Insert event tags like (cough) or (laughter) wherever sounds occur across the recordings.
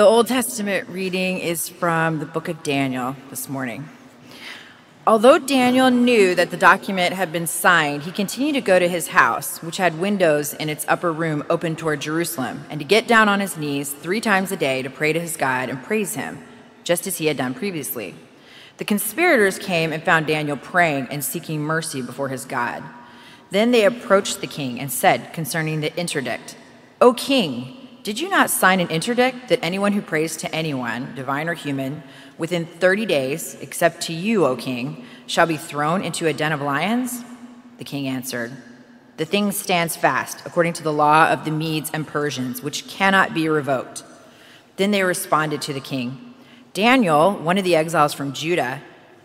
The Old Testament reading is from the book of Daniel this morning. Although Daniel knew that the document had been signed, he continued to go to his house, which had windows in its upper room open toward Jerusalem, and to get down on his knees three times a day to pray to his God and praise him, just as he had done previously. The conspirators came and found Daniel praying and seeking mercy before his God. Then they approached the king and said concerning the interdict, O king, did you not sign an interdict that anyone who prays to anyone, divine or human, within 30 days, except to you, O king, shall be thrown into a den of lions? The king answered, The thing stands fast, according to the law of the Medes and Persians, which cannot be revoked. Then they responded to the king, Daniel, one of the exiles from Judah,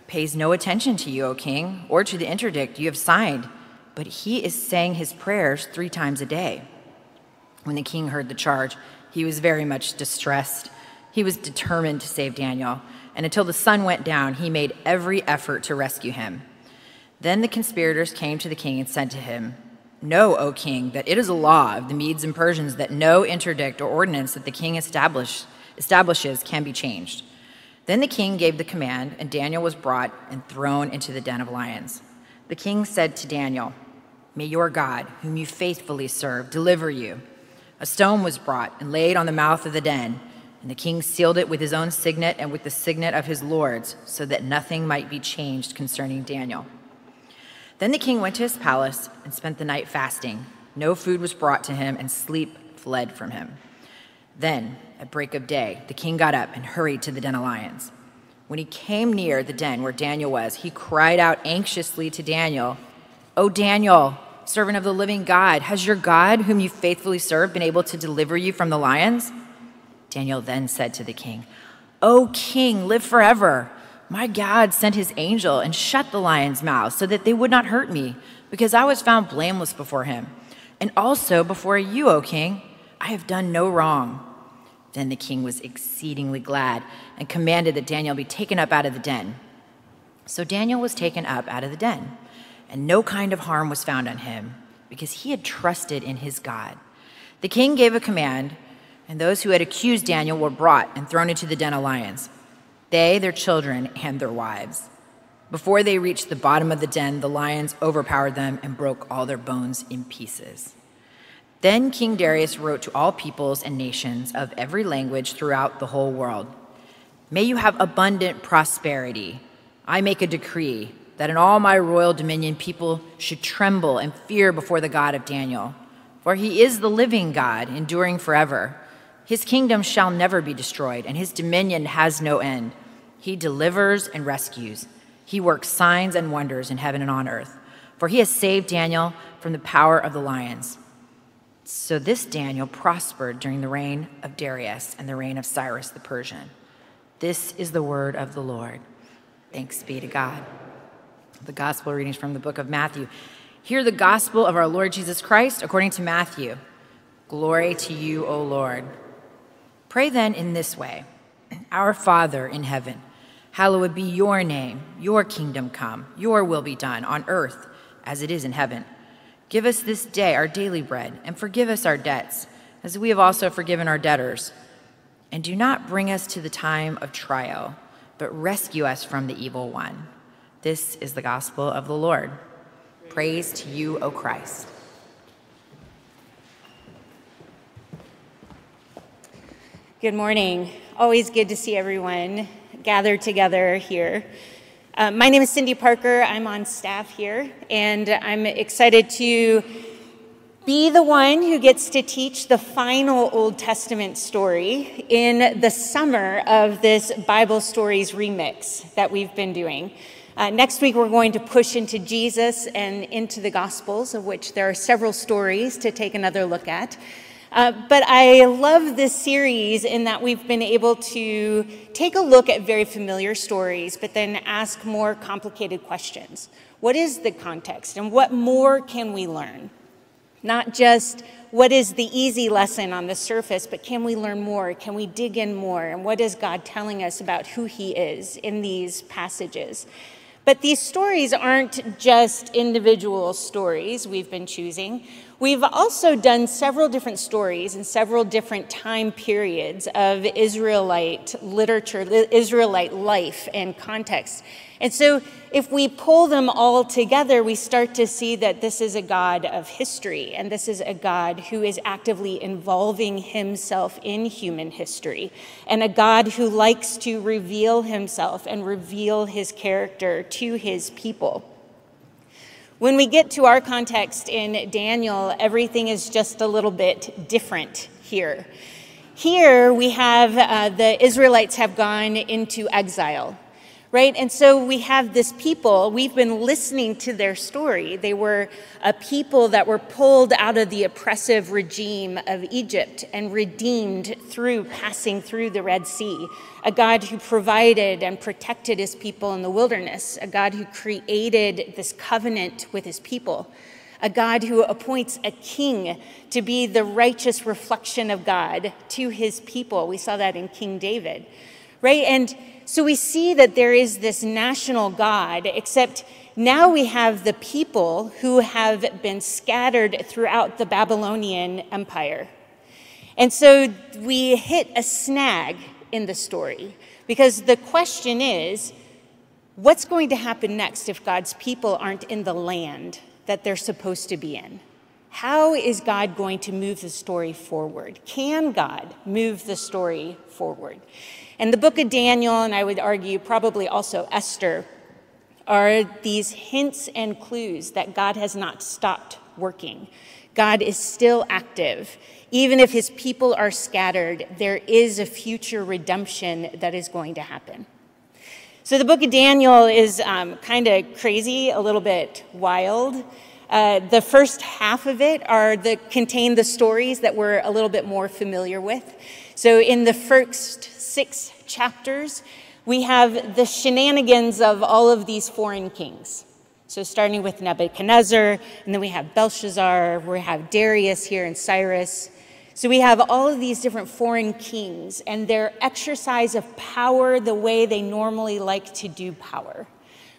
pays no attention to you, O king, or to the interdict you have signed, but he is saying his prayers three times a day. When the king heard the charge, he was very much distressed. He was determined to save Daniel and until the sun went down, he made every effort to rescue him. Then the conspirators came to the king and said to him, Know, O king, that it is a law of the Medes and Persians that no interdict or ordinance that the king establish, establishes can be changed. Then the king gave the command, and Daniel was brought and thrown into the den of lions. The king said to Daniel, May your God, whom you faithfully serve, deliver you. A stone was brought and laid on the mouth of the den and the king sealed it with his own signet and with the signet of his lords, so that nothing might be changed concerning Daniel. Then the king went to his palace and spent the night fasting. No food was brought to him, and sleep fled from him. Then, at break of day, the king got up and hurried to the den of lions. When he came near the den where Daniel was, he cried out anxiously to Daniel, O Daniel, servant of the living God, has your God, whom you faithfully serve, been able to deliver you from the lions? Daniel then said to the king, O king, live forever. My God sent his angel and shut the lion's mouth so that they would not hurt me, because I was found blameless before him. And also before you, O king, I have done no wrong. Then the king was exceedingly glad and commanded that Daniel be taken up out of the den. So Daniel was taken up out of the den, and no kind of harm was found on him, because he had trusted in his God. The king gave a command and those who had accused Daniel were brought and thrown into the den of lions, they, their children, and their wives. Before they reached the bottom of the den, the lions overpowered them and broke all their bones in pieces. Then King Darius wrote to all peoples and nations of every language throughout the whole world May you have abundant prosperity. I make a decree that in all my royal dominion people should tremble and fear before the God of Daniel, for he is the living God, enduring forever. His kingdom shall never be destroyed, and his dominion has no end. He delivers and rescues. He works signs and wonders in heaven and on earth. For he has saved Daniel from the power of the lions. So this Daniel prospered during the reign of Darius and the reign of Cyrus the Persian. This is the word of the Lord. Thanks be to God. The gospel readings from the book of Matthew. Hear the gospel of our Lord Jesus Christ according to Matthew. Glory to you, O Lord. Pray then in this way Our Father in heaven, hallowed be your name, your kingdom come, your will be done on earth as it is in heaven. Give us this day our daily bread, and forgive us our debts, as we have also forgiven our debtors. And do not bring us to the time of trial, but rescue us from the evil one. This is the gospel of the Lord. Praise to you, O Christ. Good morning. Always good to see everyone gathered together here. Uh, my name is Cyndi Parker. I'm on staff here, and I'm excited to be the one who gets to teach the final Old Testament story in the summer of this Bible Stories remix that we've been doing. Uh, next week, we're going to push into Jesus and into the Gospels, of which there are several stories to take another look at. Uh, but I love this series in that we've been able to take a look at very familiar stories, but then ask more complicated questions. What is the context, and what more can we learn? Not just what is the easy lesson on the surface, but can we learn more? Can we dig in more? And what is God telling us about who He is in these passages? But these stories aren't just individual stories we've been choosing. We've also done several different stories in several different time periods of Israelite literature, Israelite life and context. And so, if we pull them all together, we start to see that this is a God of history, and this is a God who is actively involving himself in human history, and a God who likes to reveal himself and reveal his character to his people. When we get to our context in Daniel, everything is just a little bit different here. Here we have uh, the Israelites have gone into exile right? And so we have this people, we've been listening to their story. They were a people that were pulled out of the oppressive regime of Egypt and redeemed through passing through the Red Sea. A God who provided and protected his people in the wilderness, a God who created this covenant with his people a God who appoints a king to be the righteous reflection of God to his people. We saw that in King David, right? And so we see that there is this national God, except now we have the people who have been scattered throughout the Babylonian Empire. And so we hit a snag in the story because the question is what's going to happen next if God's people aren't in the land that they're supposed to be in? How is God going to move the story forward? Can God move the story forward? And the book of Daniel, and I would argue probably also Esther, are these hints and clues that God has not stopped working. God is still active. Even if his people are scattered, there is a future redemption that is going to happen. So the book of Daniel is um, kind of crazy, a little bit wild. Uh, the first half of it are the contain the stories that we're a little bit more familiar with. So in the first six chapters, we have the shenanigans of all of these foreign kings. So, starting with Nebuchadnezzar, and then we have Belshazzar, we have Darius here and Cyrus. So, we have all of these different foreign kings and their exercise of power the way they normally like to do power,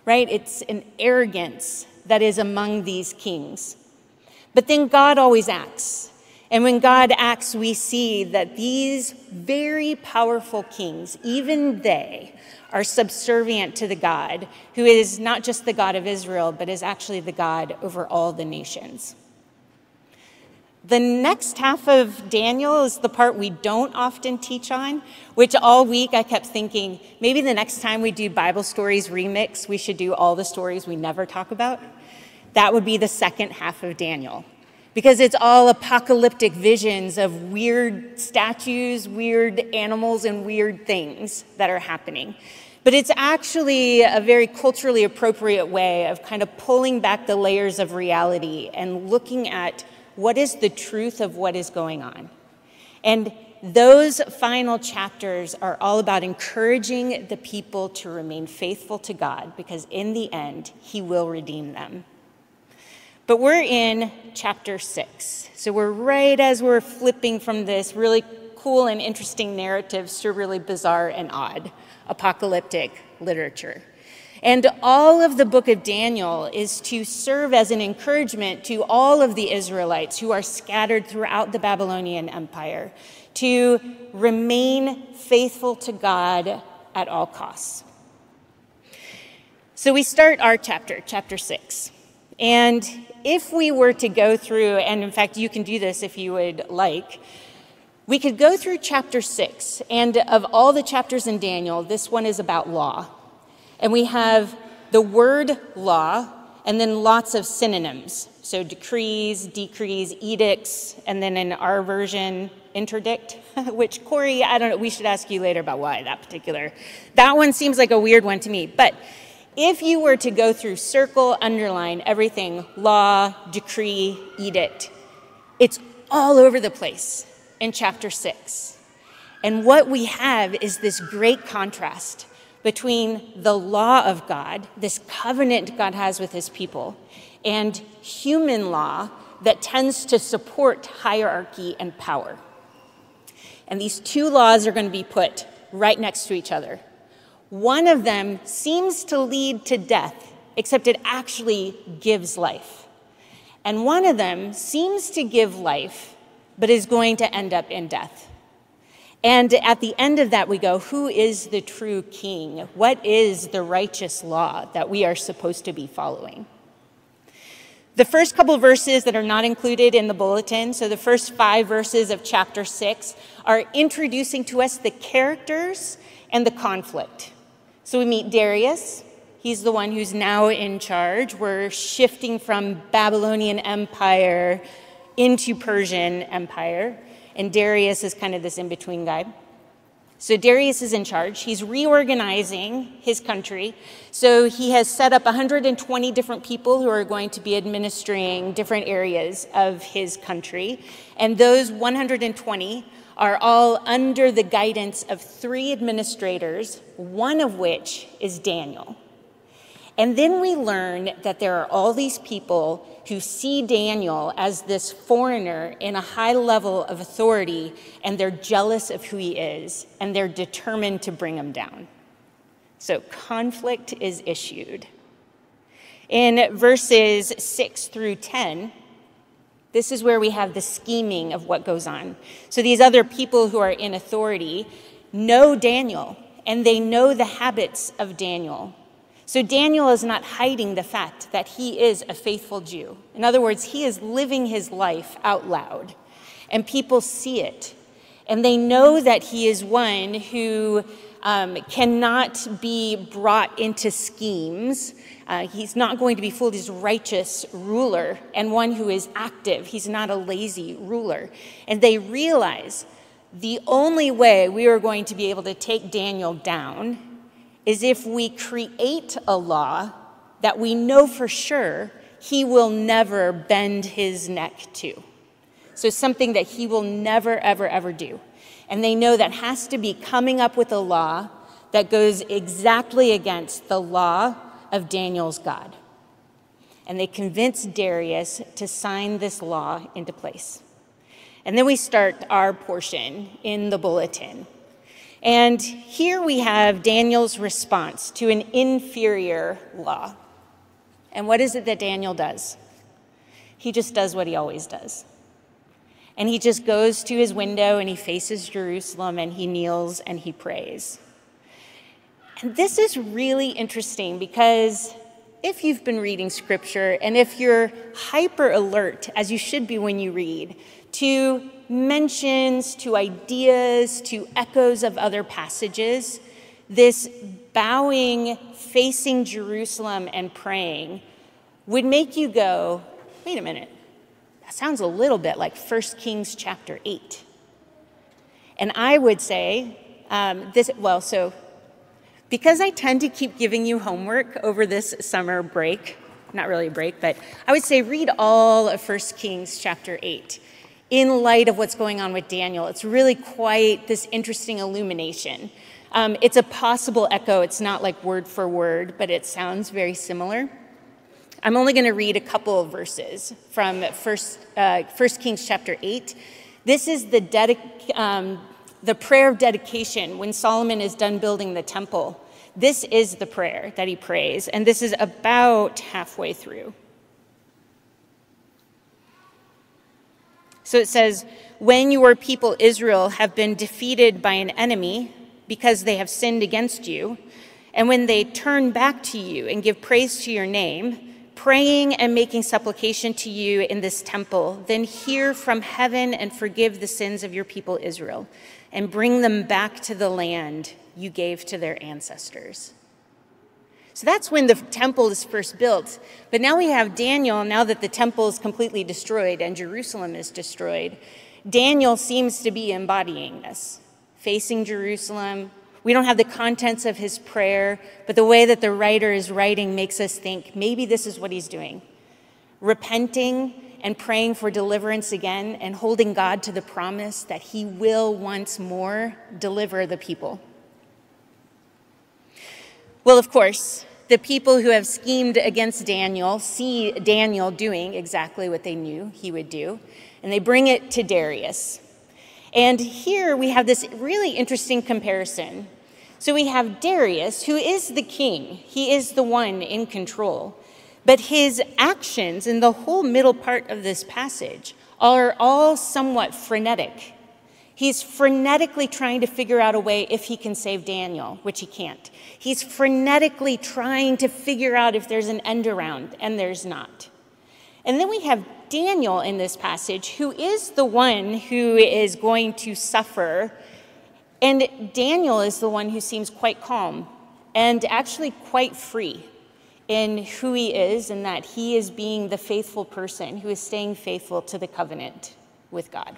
right? It's an arrogance that is among these kings. But then God always acts. And when God acts, we see that these very powerful kings, even they, are subservient to the God who is not just the God of Israel, but is actually the God over all the nations. The next half of Daniel is the part we don't often teach on, which all week I kept thinking maybe the next time we do Bible Stories Remix, we should do all the stories we never talk about. That would be the second half of Daniel because it's all apocalyptic visions of weird statues, weird animals, and weird things that are happening. But it's actually a very culturally appropriate way of kind of pulling back the layers of reality and looking at what is the truth of what is going on. And those final chapters are all about encouraging the people to remain faithful to God because in the end, He will redeem them. But we're in chapter six. So we're right as we're flipping from this really cool and interesting narratives to really bizarre and odd apocalyptic literature. And all of the book of Daniel is to serve as an encouragement to all of the Israelites who are scattered throughout the Babylonian Empire to remain faithful to God at all costs. So we start our chapter, chapter six. And if we were to go through, and in fact, you can do this if you would like, we could go through chapter six. And of all the chapters in Daniel, this one is about law. And we have the word law and then lots of synonyms. So decrees, decrees, edicts, and then in our version, interdict, (laughs) which Corey, I don't know, we should ask you later about why that particular. That one seems like a weird one to me. But if you were to go through circle, underline everything law, decree, edict, it's all over the place in chapter six. And what we have is this great contrast between the law of God, this covenant God has with his people, and human law that tends to support hierarchy and power. And these two laws are going to be put right next to each other. One of them seems to lead to death, except it actually gives life. And one of them seems to give life, but is going to end up in death. And at the end of that, we go, Who is the true king? What is the righteous law that we are supposed to be following? The first couple verses that are not included in the bulletin, so the first five verses of chapter six, are introducing to us the characters and the conflict. So we meet Darius. He's the one who's now in charge. We're shifting from Babylonian Empire into Persian Empire and Darius is kind of this in between guy. So Darius is in charge. He's reorganizing his country. So he has set up 120 different people who are going to be administering different areas of his country. And those 120 are all under the guidance of three administrators, one of which is Daniel. And then we learn that there are all these people who see Daniel as this foreigner in a high level of authority, and they're jealous of who he is, and they're determined to bring him down. So conflict is issued. In verses 6 through 10, this is where we have the scheming of what goes on. So these other people who are in authority know Daniel, and they know the habits of Daniel. So Daniel is not hiding the fact that he is a faithful Jew. In other words, he is living his life out loud, and people see it. And they know that he is one who um, cannot be brought into schemes. Uh, he's not going to be fooled. He's a righteous ruler and one who is active. He's not a lazy ruler. And they realize the only way we are going to be able to take Daniel down is if we create a law that we know for sure he will never bend his neck to. So, something that he will never, ever, ever do. And they know that has to be coming up with a law that goes exactly against the law of Daniel's God. And they convince Darius to sign this law into place. And then we start our portion in the bulletin. And here we have Daniel's response to an inferior law. And what is it that Daniel does? He just does what he always does. And he just goes to his window and he faces Jerusalem and he kneels and he prays. And this is really interesting because if you've been reading scripture and if you're hyper alert, as you should be when you read, to mentions, to ideas, to echoes of other passages, this bowing, facing Jerusalem, and praying would make you go, wait a minute, that sounds a little bit like 1 Kings chapter 8. And I would say, um, this, well, so because I tend to keep giving you homework over this summer break, not really a break, but I would say read all of 1 Kings chapter 8 in light of what's going on with Daniel. It's really quite this interesting illumination. Um, it's a possible echo, it's not like word for word, but it sounds very similar. I'm only going to read a couple of verses from First, uh, First Kings chapter 8. This is the, dedic- um, the prayer of dedication when Solomon is done building the temple. This is the prayer that he prays, and this is about halfway through. So it says, When your people Israel have been defeated by an enemy because they have sinned against you, and when they turn back to you and give praise to your name, praying and making supplication to you in this temple, then hear from heaven and forgive the sins of your people Israel, and bring them back to the land you gave to their ancestors. So that's when the temple is first built. But now we have Daniel, now that the temple is completely destroyed and Jerusalem is destroyed. Daniel seems to be embodying this, facing Jerusalem. We don't have the contents of his prayer, but the way that the writer is writing makes us think maybe this is what he's doing repenting and praying for deliverance again and holding God to the promise that he will once more deliver the people. Well, of course, the people who have schemed against Daniel see Daniel doing exactly what they knew he would do, and they bring it to Darius. And here we have this really interesting comparison. So we have Darius, who is the king, he is the one in control. But his actions in the whole middle part of this passage are all somewhat frenetic. He's frenetically trying to figure out a way if he can save Daniel, which he can't. He's frenetically trying to figure out if there's an end around, and there's not. And then we have Daniel in this passage, who is the one who is going to suffer. And Daniel is the one who seems quite calm and actually quite free in who he is and that he is being the faithful person who is staying faithful to the covenant with God.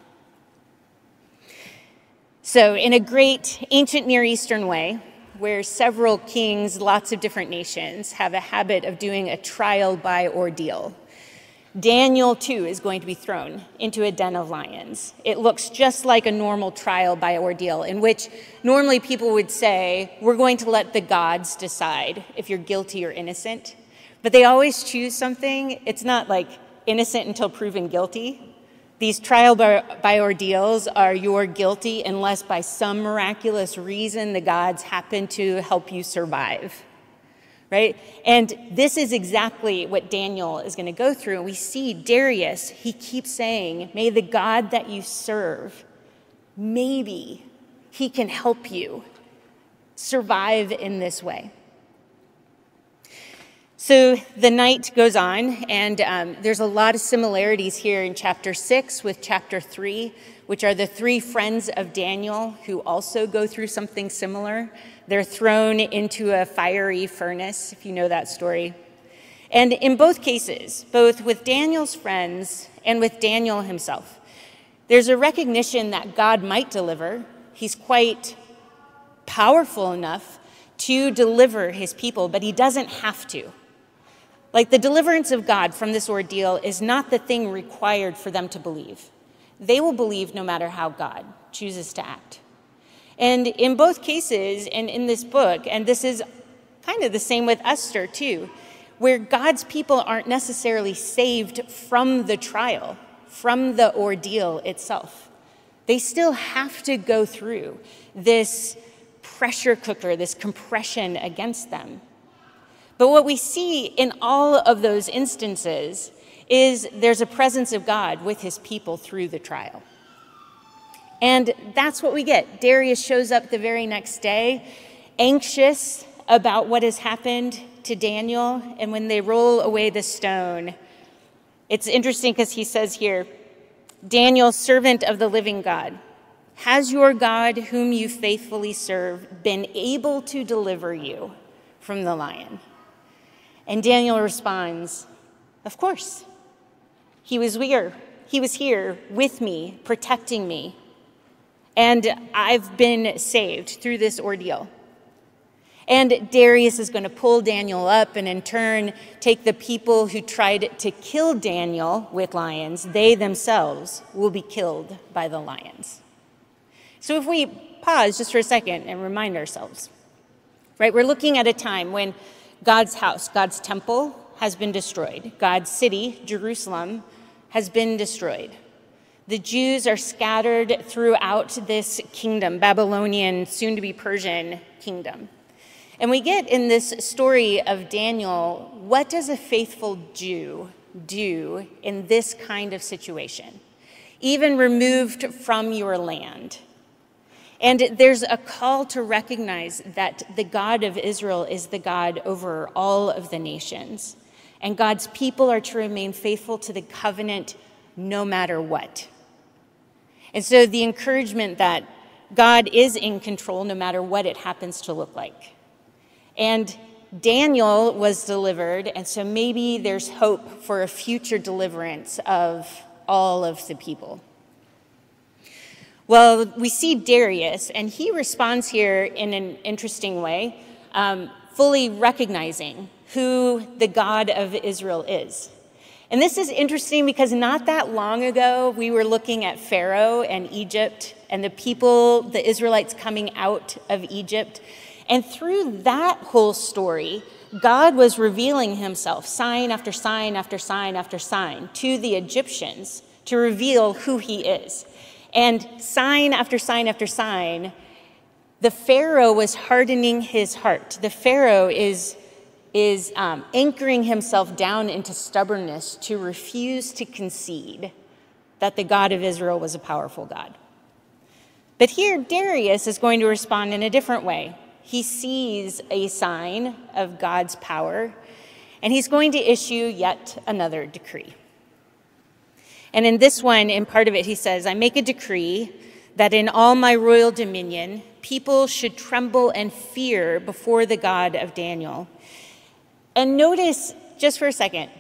So, in a great ancient Near Eastern way, where several kings, lots of different nations, have a habit of doing a trial by ordeal. Daniel, too, is going to be thrown into a den of lions. It looks just like a normal trial by ordeal, in which normally people would say, We're going to let the gods decide if you're guilty or innocent. But they always choose something. It's not like innocent until proven guilty. These trial by, by ordeals are you're guilty unless by some miraculous reason the gods happen to help you survive right? And this is exactly what Daniel is going to go through. And we see Darius, he keeps saying, May the God that you serve, maybe he can help you survive in this way. So the night goes on, and um, there's a lot of similarities here in chapter six with chapter three, which are the three friends of Daniel who also go through something similar. They're thrown into a fiery furnace, if you know that story. And in both cases, both with Daniel's friends and with Daniel himself, there's a recognition that God might deliver. He's quite powerful enough to deliver his people, but he doesn't have to. Like the deliverance of God from this ordeal is not the thing required for them to believe. They will believe no matter how God chooses to act. And in both cases, and in this book, and this is kind of the same with Esther too, where God's people aren't necessarily saved from the trial, from the ordeal itself. They still have to go through this pressure cooker, this compression against them. But what we see in all of those instances is there's a presence of God with his people through the trial. And that's what we get. Darius shows up the very next day, anxious about what has happened to Daniel. And when they roll away the stone, it's interesting because he says here, Daniel, servant of the living God, has your God, whom you faithfully serve, been able to deliver you from the lion? And Daniel responds, Of course. He was here. He was here with me, protecting me and I've been saved through this ordeal. And Darius is going to pull Daniel up and in turn take the people who tried to kill Daniel with lions, they themselves will be killed by the lions. So if we pause just for a second and remind ourselves, right, we're looking at a time when God's house, God's temple has been destroyed, God's city, Jerusalem, has been destroyed. The Jews are scattered throughout this kingdom, Babylonian, soon to be Persian kingdom. And we get in this story of Daniel what does a faithful Jew do in this kind of situation, even removed from your land? And there's a call to recognize that the God of Israel is the God over all of the nations. And God's people are to remain faithful to the covenant no matter what. And so the encouragement that God is in control no matter what it happens to look like. And Daniel was delivered, and so maybe there's hope for a future deliverance of all of the people. Well, we see Darius, and he responds here in an interesting way, um, fully recognizing who the God of Israel is. And this is interesting because not that long ago, we were looking at Pharaoh and Egypt and the people, the Israelites coming out of Egypt. And through that whole story, God was revealing himself, sign after sign after sign after sign, to the Egyptians to reveal who he is. And sign after sign after sign, the Pharaoh was hardening his heart. The Pharaoh is is um, anchoring himself down into stubbornness to refuse to concede that the God of Israel was a powerful God. But here, Darius is going to respond in a different way. He sees a sign of God's power, and he's going to issue yet another decree. And in this one, in part of it, he says, I make a decree that in all my royal dominion, people should tremble and fear before the God of Daniel. And notice, just for a second,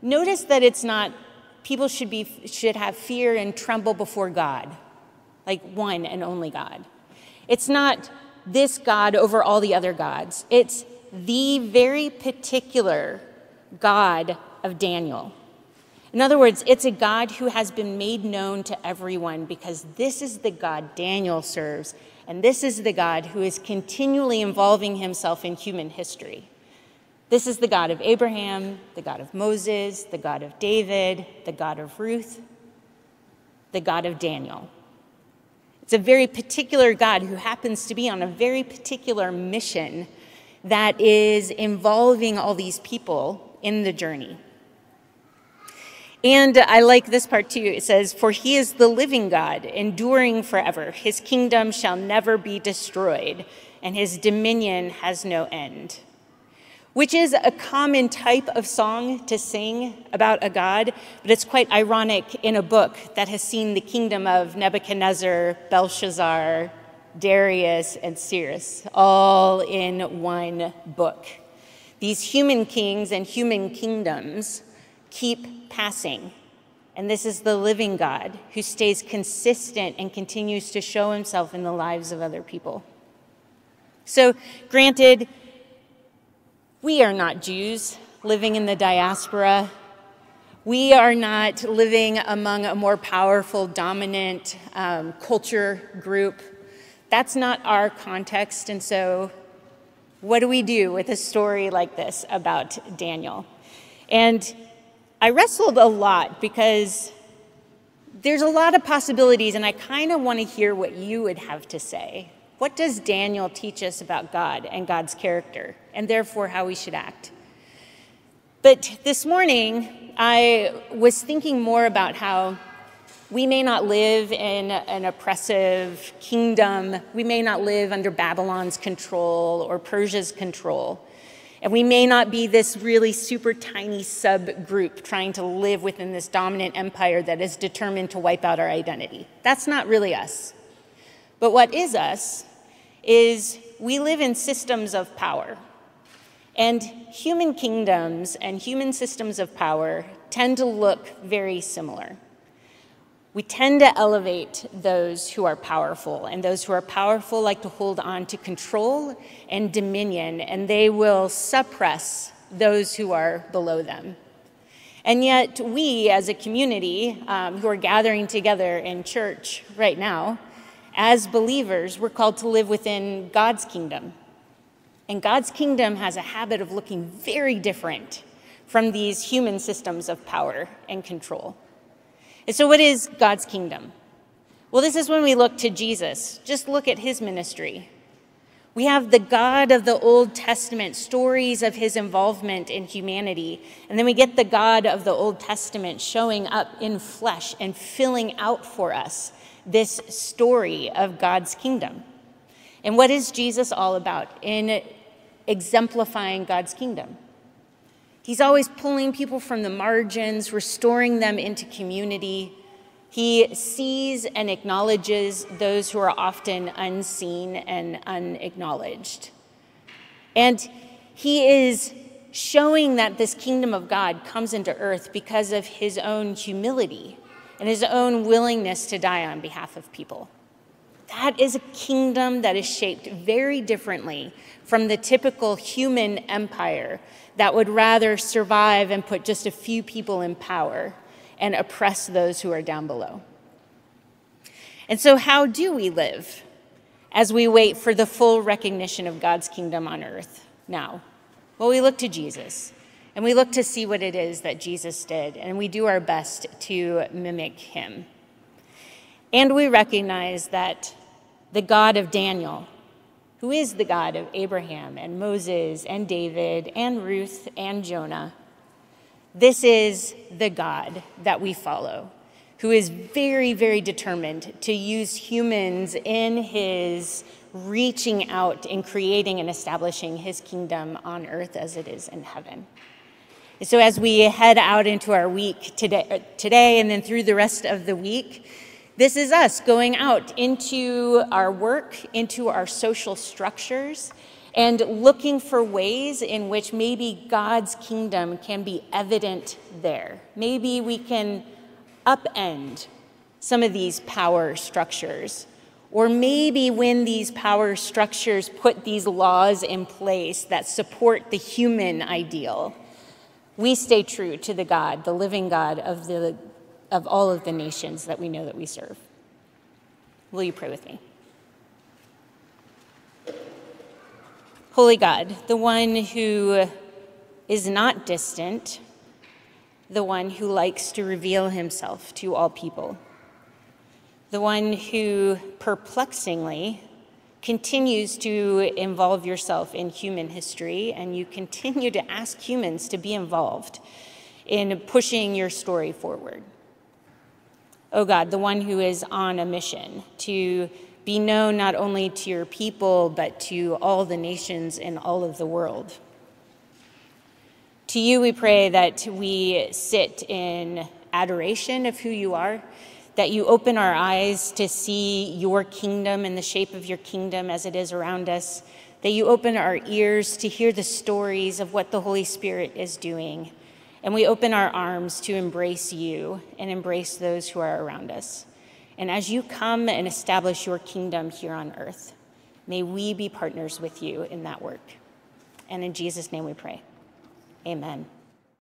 notice that it's not people should, be, should have fear and tremble before God, like one and only God. It's not this God over all the other gods, it's the very particular God of Daniel. In other words, it's a God who has been made known to everyone because this is the God Daniel serves, and this is the God who is continually involving himself in human history. This is the God of Abraham, the God of Moses, the God of David, the God of Ruth, the God of Daniel. It's a very particular God who happens to be on a very particular mission that is involving all these people in the journey. And I like this part too. It says, For he is the living God, enduring forever. His kingdom shall never be destroyed, and his dominion has no end which is a common type of song to sing about a god, but it's quite ironic in a book that has seen the kingdom of Nebuchadnezzar, Belshazzar, Darius, and Cyrus all in one book. These human kings and human kingdoms keep passing. And this is the living God who stays consistent and continues to show himself in the lives of other people. So, granted, we are not Jews living in the diaspora. We are not living among a more powerful, dominant um, culture group. That's not our context. And so, what do we do with a story like this about Daniel? And I wrestled a lot because there's a lot of possibilities, and I kind of want to hear what you would have to say. What does Daniel teach us about God and God's character, and therefore how we should act? But this morning, I was thinking more about how we may not live in an oppressive kingdom. We may not live under Babylon's control or Persia's control. And we may not be this really super tiny subgroup trying to live within this dominant empire that is determined to wipe out our identity. That's not really us. But what is us is we live in systems of power. And human kingdoms and human systems of power tend to look very similar. We tend to elevate those who are powerful, and those who are powerful like to hold on to control and dominion, and they will suppress those who are below them. And yet, we as a community um, who are gathering together in church right now, as believers, we're called to live within God's kingdom. And God's kingdom has a habit of looking very different from these human systems of power and control. And so, what is God's kingdom? Well, this is when we look to Jesus. Just look at his ministry. We have the God of the Old Testament, stories of his involvement in humanity. And then we get the God of the Old Testament showing up in flesh and filling out for us this story of God's kingdom. And what is Jesus all about in exemplifying God's kingdom? He's always pulling people from the margins, restoring them into community. He sees and acknowledges those who are often unseen and unacknowledged. And he is showing that this kingdom of God comes into earth because of his own humility and his own willingness to die on behalf of people. That is a kingdom that is shaped very differently from the typical human empire that would rather survive and put just a few people in power and oppress those who are down below. And so, how do we live as we wait for the full recognition of God's kingdom on earth now? Well, we look to Jesus. And we look to see what it is that Jesus did, and we do our best to mimic him. And we recognize that the God of Daniel, who is the God of Abraham and Moses and David and Ruth and Jonah. This is the God that we follow, who is very, very determined to use humans in his reaching out and creating and establishing his kingdom on earth as it is in heaven. So, as we head out into our week today, uh, today and then through the rest of the week, this is us going out into our work, into our social structures, and looking for ways in which maybe God's kingdom can be evident there. Maybe we can upend some of these power structures. Or maybe when these power structures put these laws in place that support the human ideal, we stay true to the God, the living God of the of all of the nations that we know that we serve. Will you pray with me? Holy God, the one who is not distant, the one who likes to reveal himself to all people, the one who perplexingly continues to involve yourself in human history, and you continue to ask humans to be involved in pushing your story forward. Oh God, the one who is on a mission to be known not only to your people, but to all the nations in all of the world. To you, we pray that we sit in adoration of who you are, that you open our eyes to see your kingdom and the shape of your kingdom as it is around us, that you open our ears to hear the stories of what the Holy Spirit is doing and we open our arms to embrace you and embrace those who are around us. And as you come and establish your kingdom here on earth, may we be partners with you in that work. And in Jesus' name we pray. Amen.